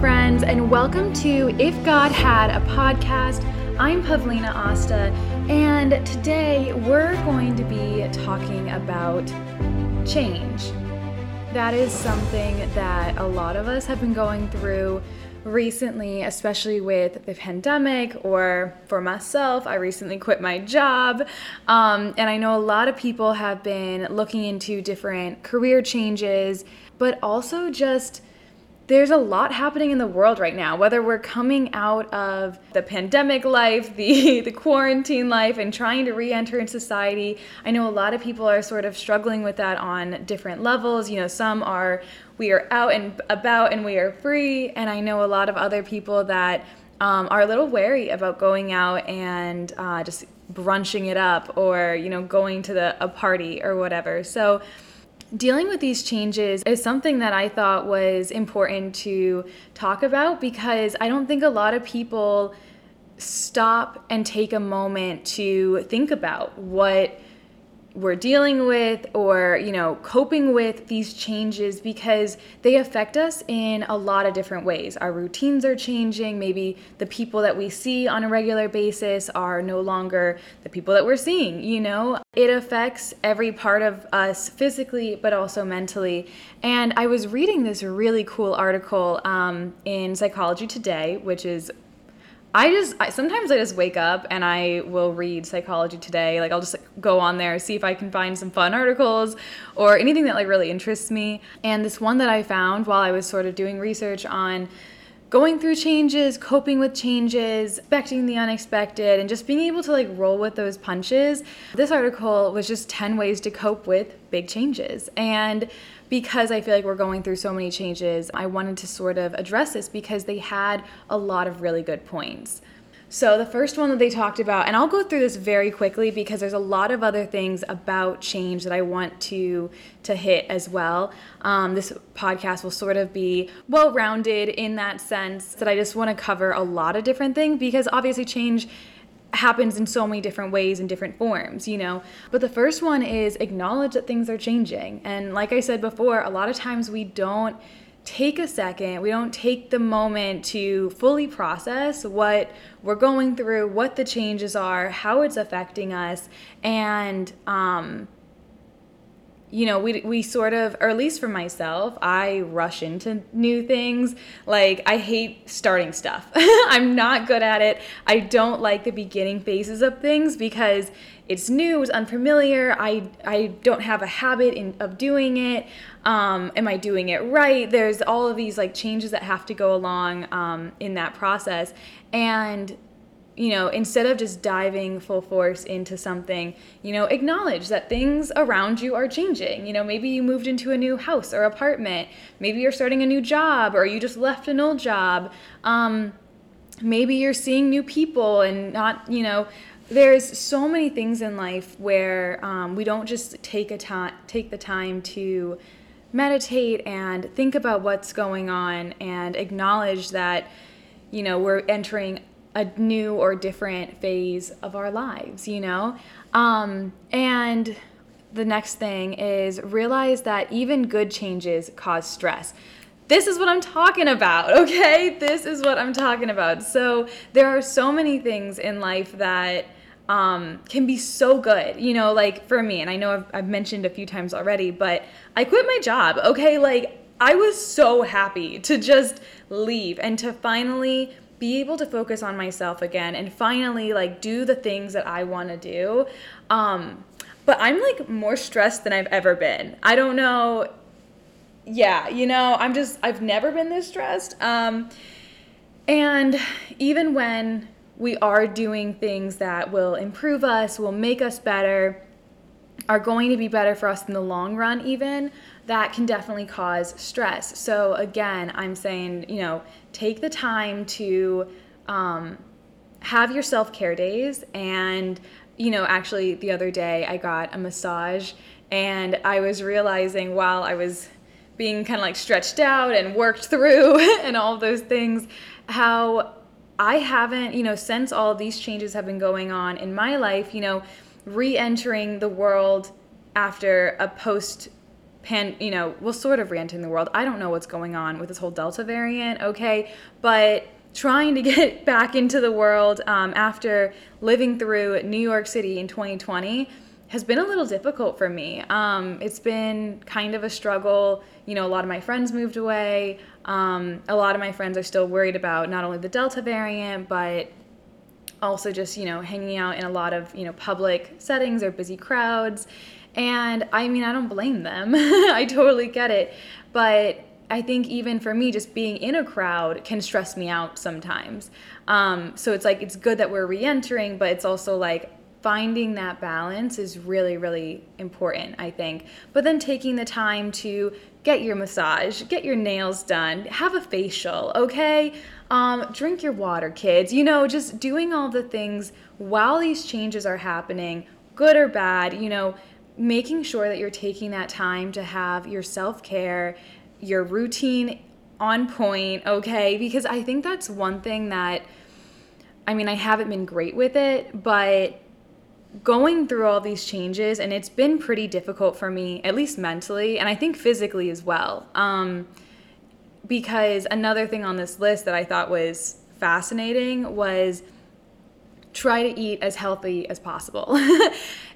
friends, and welcome to If God Had a Podcast. I'm Pavlina Osta, and today we're going to be talking about change. That is something that a lot of us have been going through recently, especially with the pandemic, or for myself, I recently quit my job. Um, and I know a lot of people have been looking into different career changes, but also just there's a lot happening in the world right now whether we're coming out of the pandemic life the the quarantine life and trying to re-enter in society. I know a lot of people are sort of struggling with that on different levels. You know some are we are out and about and we are free and i know a lot of other people that um, are a little wary about going out and uh, just brunching it up or you know going to the a party or whatever. So dealing with these changes is something that I thought was important to talk about because I don't think a lot of people stop and take a moment to think about what we're dealing with or you know coping with these changes because they affect us in a lot of different ways. Our routines are changing. Maybe the people that we see on a regular basis are no longer the people that we're seeing you know? It affects every part of us physically but also mentally. And i was reading this really cool article um, in psychology today which is I just I, sometimes I just wake up and I will read Psychology Today. Like I'll just go on there see if I can find some fun articles or anything that like really interests me. And this one that I found while I was sort of doing research on going through changes, coping with changes, expecting the unexpected, and just being able to like roll with those punches. This article was just 10 ways to cope with big changes. And because I feel like we're going through so many changes, I wanted to sort of address this because they had a lot of really good points. So, the first one that they talked about, and I'll go through this very quickly because there's a lot of other things about change that I want to, to hit as well. Um, this podcast will sort of be well rounded in that sense that I just want to cover a lot of different things because obviously change happens in so many different ways and different forms, you know. But the first one is acknowledge that things are changing. And like I said before, a lot of times we don't take a second, we don't take the moment to fully process what we're going through, what the changes are, how it's affecting us, and um, you know, we, we sort of, or at least for myself, I rush into new things. Like, I hate starting stuff. I'm not good at it. I don't like the beginning phases of things because it's new, it's unfamiliar. I, I don't have a habit in, of doing it. Um, am I doing it right? There's all of these like changes that have to go along um, in that process. And you know, instead of just diving full force into something, you know, acknowledge that things around you are changing. You know, maybe you moved into a new house or apartment, maybe you're starting a new job, or you just left an old job. Um, maybe you're seeing new people and not, you know, there's so many things in life where um, we don't just take a time, take the time to meditate and think about what's going on and acknowledge that you know we're entering a new or different phase of our lives, you know? Um, and the next thing is realize that even good changes cause stress. This is what I'm talking about, okay? This is what I'm talking about. So, there are so many things in life that um, can be so good, you know, like for me, and I know I've, I've mentioned a few times already, but I quit my job, okay? Like, I was so happy to just leave and to finally be able to focus on myself again and finally like do the things that I want to do. Um, but I'm like more stressed than I've ever been. I don't know. Yeah, you know, I'm just I've never been this stressed. Um, and even when we are doing things that will improve us, will make us better, are going to be better for us in the long run, even, that can definitely cause stress. So, again, I'm saying, you know, take the time to um, have your self care days. And, you know, actually, the other day I got a massage and I was realizing while I was being kind of like stretched out and worked through and all those things, how I haven't, you know, since all these changes have been going on in my life, you know, re entering the world after a post pan, you know, well, sort of re-entering the world. I don't know what's going on with this whole Delta variant, okay? But trying to get back into the world um, after living through New York City in 2020 has been a little difficult for me. Um, it's been kind of a struggle. You know, a lot of my friends moved away. Um, a lot of my friends are still worried about not only the Delta variant, but also just, you know, hanging out in a lot of, you know, public settings or busy crowds. And I mean, I don't blame them. I totally get it. But I think even for me, just being in a crowd can stress me out sometimes. Um, so it's like, it's good that we're re entering, but it's also like, finding that balance is really, really important, I think. But then taking the time to get your massage, get your nails done, have a facial, okay? Um, drink your water, kids. You know, just doing all the things while these changes are happening, good or bad, you know, making sure that you're taking that time to have your self care, your routine on point, okay? Because I think that's one thing that, I mean, I haven't been great with it, but going through all these changes and it's been pretty difficult for me at least mentally and i think physically as well um, because another thing on this list that i thought was fascinating was try to eat as healthy as possible.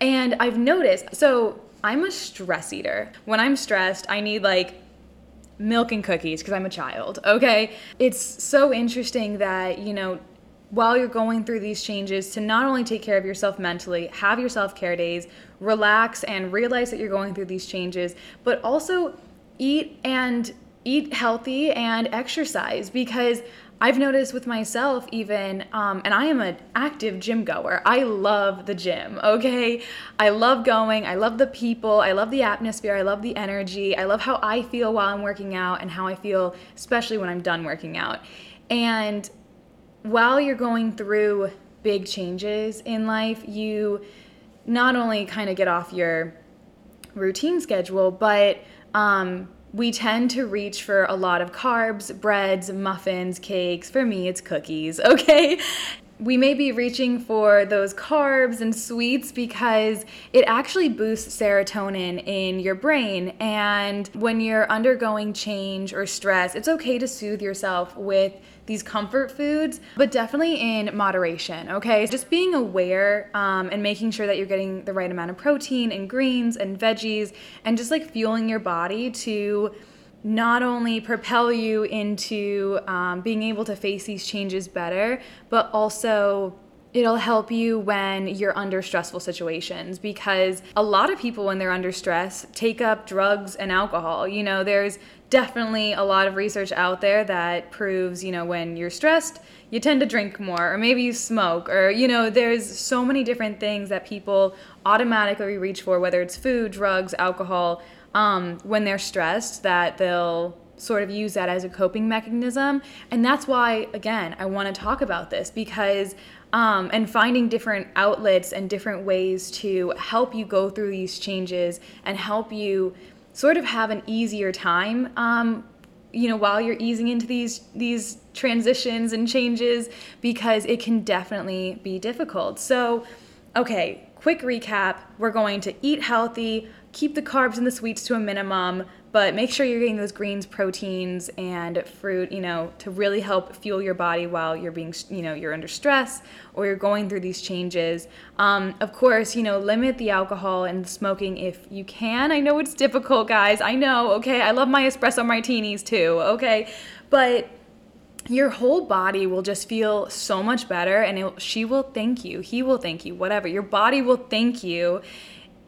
And i've noticed so i'm a stress eater. When i'm stressed i need like milk and cookies because i'm a child okay? It's so interesting that you know while you're going through these changes to not only take care of yourself mentally, have your self care days, relax and realize that you're going through these changes, but also eat and eat healthy and exercise because I've noticed with myself even, um, and I am an active gym goer. I love the gym, okay? I love going. I love the people. I love the atmosphere. I love the energy. I love how I feel while I'm working out and how I feel, especially when I'm done working out. And while you're going through big changes in life, you not only kind of get off your routine schedule, but um, we tend to reach for a lot of carbs, breads, muffins, cakes. For me, it's cookies, okay? we may be reaching for those carbs and sweets because it actually boosts serotonin in your brain. And when you're undergoing change or stress, it's okay to soothe yourself with these comfort foods, but definitely in moderation, okay? Just being aware um, and making sure that you're getting the right amount of protein and greens and veggies and just like fueling your body to not only propel you into um, being able to face these changes better, but also it'll help you when you're under stressful situations because a lot of people when they're under stress take up drugs and alcohol. You know there's definitely a lot of research out there that proves you know when you're stressed you tend to drink more or maybe you smoke or you know there's so many different things that people automatically reach for whether it's food drugs alcohol um, when they're stressed that they'll sort of use that as a coping mechanism. And that's why, again, I want to talk about this because, um, and finding different outlets and different ways to help you go through these changes and help you sort of have an easier time. Um, you know while you're easing into these these transitions and changes because it can definitely be difficult so okay quick recap we're going to eat healthy keep the carbs and the sweets to a minimum, but make sure you're getting those greens, proteins, and fruit, you know, to really help fuel your body while you're being, you know, you're under stress or you're going through these changes. Um, of course, you know, limit the alcohol and smoking if you can. I know it's difficult, guys. I know, okay? I love my espresso martinis too, okay? But your whole body will just feel so much better and it, she will thank you. He will thank you, whatever. Your body will thank you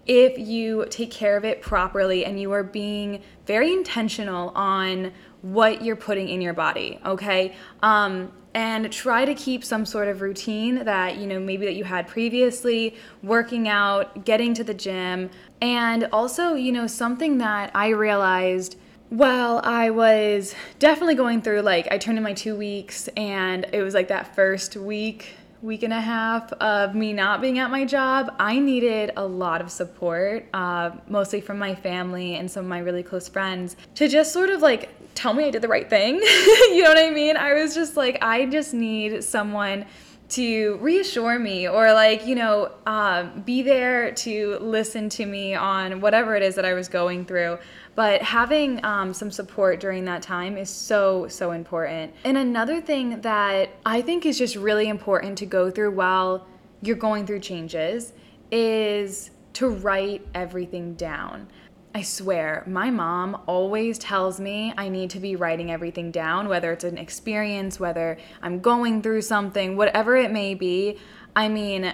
if you take care of it properly and you are being very intentional on what you're putting in your body, okay? Um, and try to keep some sort of routine that, you know, maybe that you had previously, working out, getting to the gym, and also, you know, something that I realized well, I was definitely going through like I turned in my 2 weeks and it was like that first week week and a half of me not being at my job, I needed a lot of support, uh, mostly from my family and some of my really close friends, to just sort of like tell me I did the right thing. you know what I mean? I was just like, I just need someone to reassure me or like you know um, be there to listen to me on whatever it is that i was going through but having um, some support during that time is so so important and another thing that i think is just really important to go through while you're going through changes is to write everything down I swear, my mom always tells me I need to be writing everything down, whether it's an experience, whether I'm going through something, whatever it may be. I mean,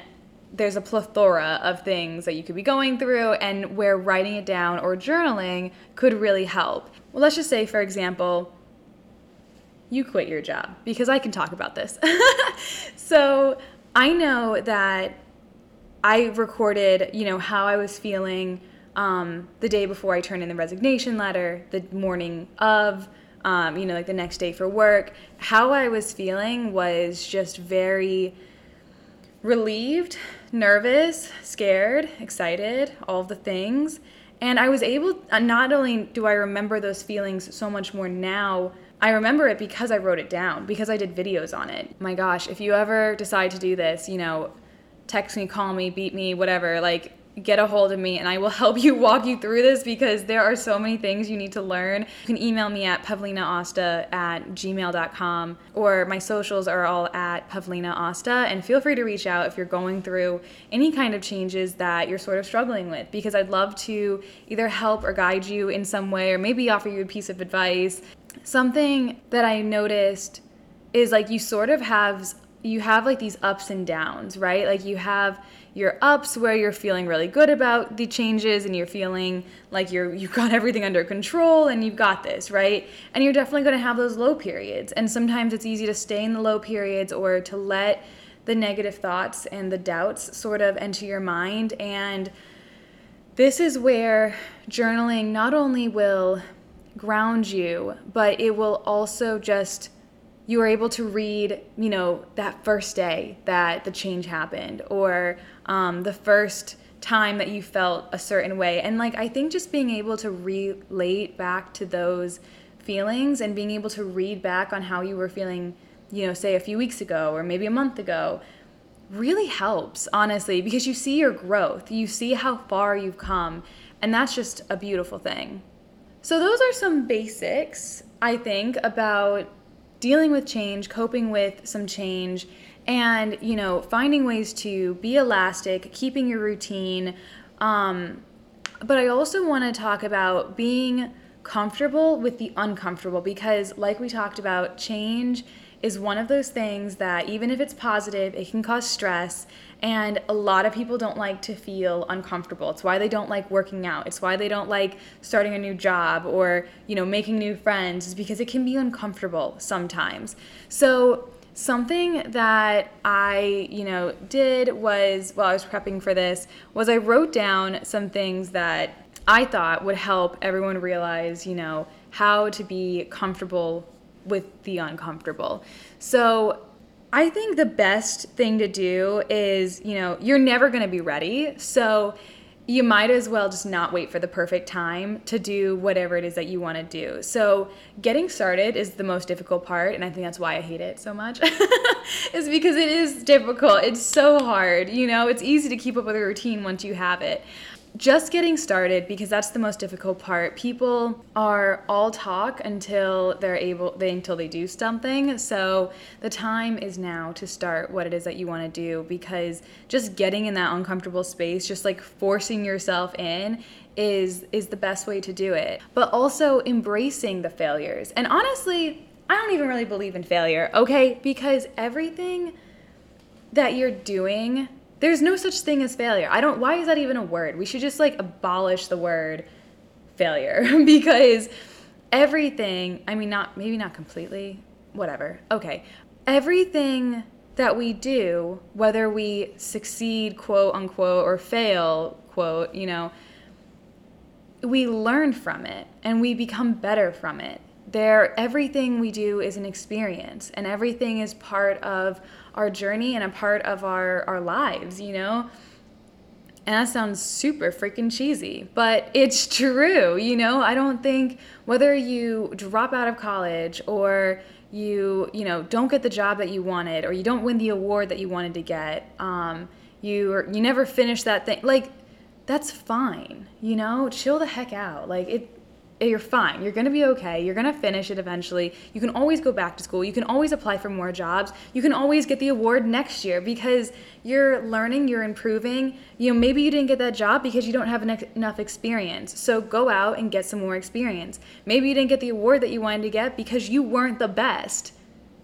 there's a plethora of things that you could be going through, and where writing it down or journaling could really help. Well, let's just say, for example, you quit your job, because I can talk about this. so I know that I recorded, you know, how I was feeling um, the day before I turned in the resignation letter, the morning of, um, you know, like the next day for work, how I was feeling was just very relieved, nervous, scared, excited, all the things. And I was able, uh, not only do I remember those feelings so much more now, I remember it because I wrote it down, because I did videos on it. My gosh, if you ever decide to do this, you know, text me, call me, beat me, whatever, like get a hold of me and I will help you walk you through this because there are so many things you need to learn. You can email me at pavlinaosta at gmail.com or my socials are all at pavlinaosta and feel free to reach out if you're going through any kind of changes that you're sort of struggling with because I'd love to either help or guide you in some way or maybe offer you a piece of advice. Something that I noticed is like you sort of have you have like these ups and downs, right? Like you have your ups where you're feeling really good about the changes and you're feeling like you're you've got everything under control and you've got this, right? And you're definitely going to have those low periods. And sometimes it's easy to stay in the low periods or to let the negative thoughts and the doubts sort of enter your mind and this is where journaling not only will ground you, but it will also just you are able to read, you know, that first day that the change happened, or um, the first time that you felt a certain way. And like, I think just being able to relate back to those feelings and being able to read back on how you were feeling, you know, say a few weeks ago or maybe a month ago really helps, honestly, because you see your growth, you see how far you've come, and that's just a beautiful thing. So, those are some basics, I think, about dealing with change, coping with some change, and you know finding ways to be elastic, keeping your routine. Um, but I also want to talk about being comfortable with the uncomfortable because, like we talked about, change is one of those things that even if it's positive, it can cause stress. And a lot of people don't like to feel uncomfortable. It's why they don't like working out. It's why they don't like starting a new job or, you know, making new friends, is because it can be uncomfortable sometimes. So, something that I, you know, did was while I was prepping for this was I wrote down some things that I thought would help everyone realize, you know, how to be comfortable with the uncomfortable. So I think the best thing to do is, you know, you're never going to be ready. So you might as well just not wait for the perfect time to do whatever it is that you want to do. So, getting started is the most difficult part, and I think that's why I hate it so much. is because it is difficult. It's so hard. You know, it's easy to keep up with a routine once you have it just getting started because that's the most difficult part. People are all talk until they're able they until they do something. So the time is now to start what it is that you want to do because just getting in that uncomfortable space just like forcing yourself in is is the best way to do it. But also embracing the failures. And honestly i don't even really believe in failure okay? Because everything that you're doing there's no such thing as failure. I don't why is that even a word? We should just like abolish the word failure because everything, I mean not maybe not completely, whatever. Okay. Everything that we do, whether we succeed, quote unquote, or fail, quote, you know, we learn from it and we become better from it. There everything we do is an experience and everything is part of our journey and a part of our, our lives, you know? And that sounds super freaking cheesy, but it's true, you know? I don't think whether you drop out of college or you you know don't get the job that you wanted or you don't win the award that you wanted to get um, you you never finish that thing like that's fine you know chill the heck out like it Eh, you're fine. You're going to be okay. You're going to finish it eventually. You can always go back to school. You can always apply for more jobs. You can always get the award next year because you're learning, you're improving. You know, maybe you didn't get that job because you don't have enough experience. So go out and get some more experience. Maybe you didn't get the award that you wanted to get because you weren't the best.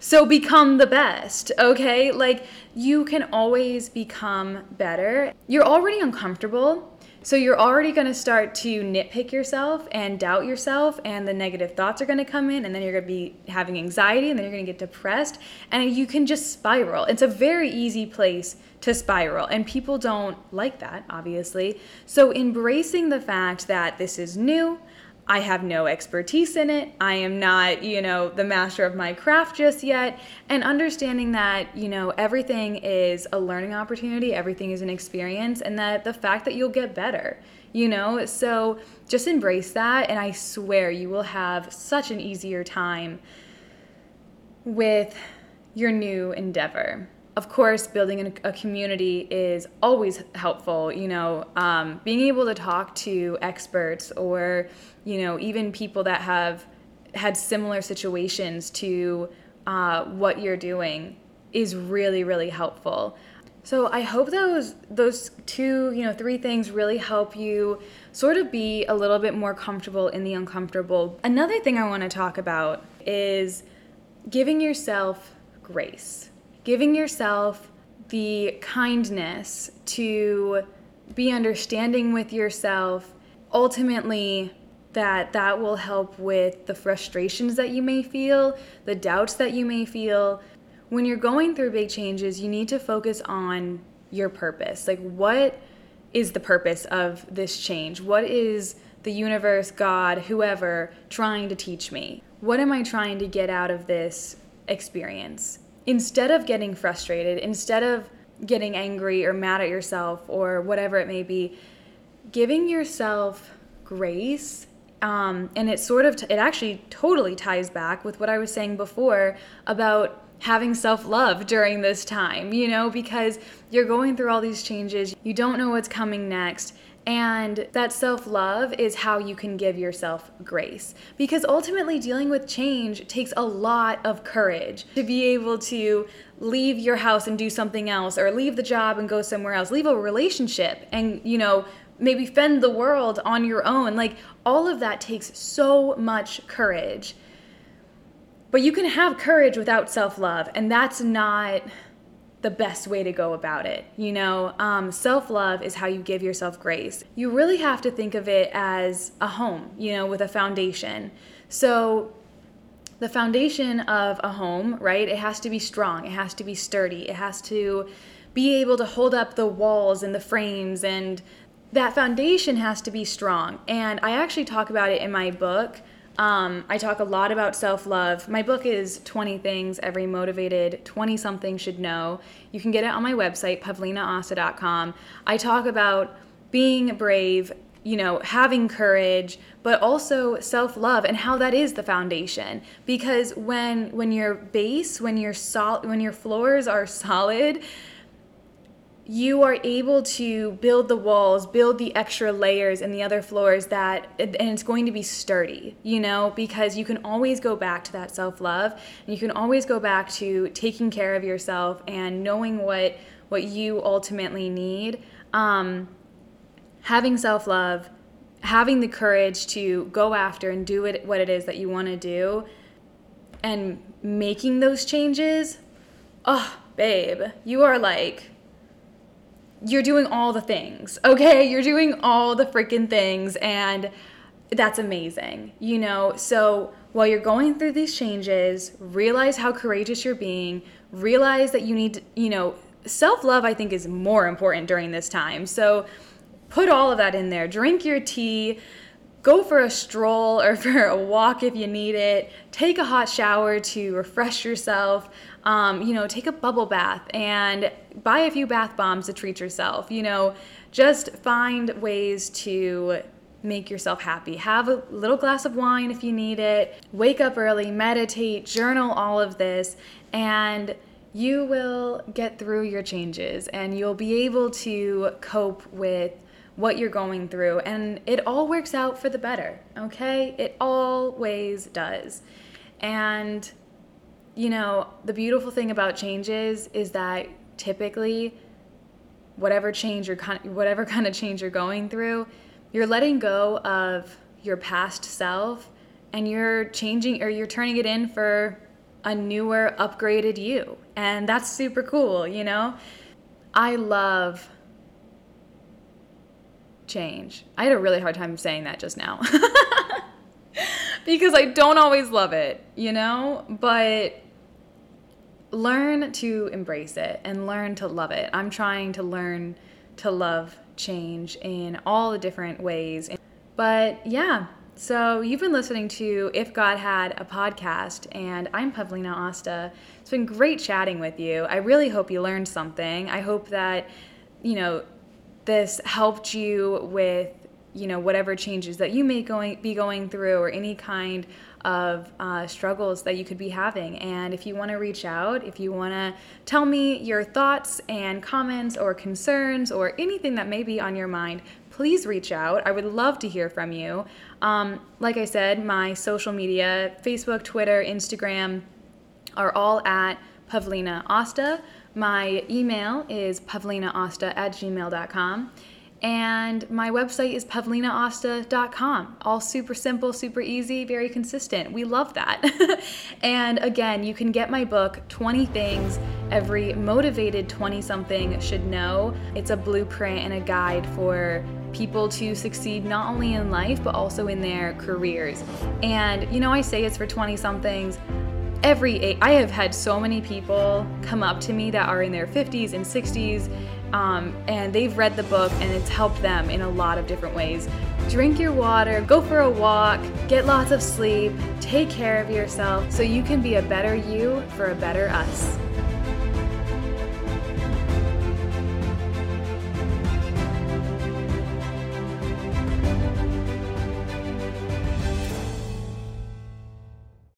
So become the best, okay? Like you can always become better. You're already uncomfortable so you're already going to start to nitpick yourself and doubt yourself, and the negative thoughts are going to come in, and then you're going to be having anxiety, and then you're going to get depressed, and you can just spiral. It's a very easy place to spiral, and people don't like that, obviously. So embracing the fact that this is new, I have no expertise in it. I am not, you know, the master of my craft just yet. And understanding that, you know, everything is a learning opportunity, everything is an experience, and that the fact that you'll get better, you know? So just embrace that. And I swear you will have such an easier time with your new endeavor of course, building a community is always helpful. You know, um, being able to talk to experts or, you know, even people that have had similar situations to uh, what you're doing is really, really helpful. So I hope those those two, you know, three things really help you sort of be a little bit more comfortable in the uncomfortable. Another thing I want to talk about is giving yourself grace giving yourself the kindness to be understanding with yourself ultimately that that will help with the frustrations that you may feel the doubts that you may feel. When you're going through big changes you need to focus on your purpose. Like what is the purpose of this change? What is the universe god whoever trying to teach me? What am i trying to get out of this experience instead of getting frustrated, instead of getting angry or mad at yourself or whatever it may be, giving yourself grace. Um, and it sort of, t- it actually totally ties back with what I was saying before about having self love during this time, you know, because you're going through all these changes, you don't know what's coming next, and that self love is how you can give yourself grace. Because ultimately, dealing with change takes a lot of courage to be able to leave your house and do something else, or leave the job and go somewhere else, leave a relationship and, you know, maybe fend the world on your own. Like, all of that takes so much courage. But you can have courage without self love, and that's not the best way to go about it. You know, um, self love is how you give yourself grace. You really have to think of it as a home, you know, with a foundation. So, the foundation of a home, right, it has to be strong, it has to be sturdy, it has to be able to hold up the walls and the frames, and that foundation has to be strong. And I actually talk about it in my book. Um, I talk a lot about self love. My book is 20 Things Every Motivated 20 something Should Know. You can get it on my website, pavlinaosta.com. I talk about being brave, you know, having courage, but also self-love and how that is the foundation. Because when when your base, when your sol- when your floors are solid, you are able to build the walls, build the extra layers and the other floors that, and it's going to be sturdy, you know, because you can always go back to that self love and you can always go back to taking care of yourself and knowing what, what you ultimately need. Um, having self love, having the courage to go after and do it, what it is that you want to do, and making those changes. Oh, babe, you are like you're doing all the things, okay? You're doing all the freaking things, and that's amazing, you know? So while you're going through these changes, realize how courageous you're being, realize that you need, you know, self love, I think, is more important during this time. So put all of that in there. Drink your tea. Go for a stroll or for a walk if you need it. Take a hot shower to refresh yourself um, you know, take a bubble bath and buy a few bath bombs to treat yourself. You know, just find ways to make yourself happy. Have a little glass of wine if you need it. Wake up early, meditate, journal all of this, and you will get through your changes and you'll be able to cope with what you're going through. And it all works out for the better, okay? It always does. And, you know, the beautiful thing about changes is that typically, whatever change you're whatever kind of change you're going through, you're letting go of your past self and you're changing or you're turning it in for a newer, upgraded you. And that's super cool, you know? I love change. I had a really hard time saying that just now. because I don't always love it, you know? But learn to embrace it and learn to love it. I'm trying to learn to love change in all the different ways. But yeah, so you've been listening to If God Had a Podcast, and I'm Pavlina Osta. It's been great chatting with you. I really hope you learned something. I hope that, you know, this helped you with you know whatever changes that you may going be going through or any kind of uh, struggles that you could be having. And if you want to reach out if you want to tell me your thoughts and comments or concerns or anything that may be on your mind please reach out. I would love to hear from you. Um, like i said my social media facebook twitter instagram are all at pavlina osta my email is pavlinaosta at gmail.com. And my website is pavlinaosta.com. All super simple, super easy, very consistent. We love that. and again, you can get my book, 20 Things Every Motivated 20 something Should Know. It's a blueprint and a guide for people to succeed not only in life, but also in their careers. And you know, I say it's for 20 somethings every age. I have had so many people come up to me that are in their 50s and 60s, um, and they've read the book and it's helped them in a lot of different ways. Drink your water, go for a walk, get lots of sleep, take care of yourself so you can be a better you for a better us.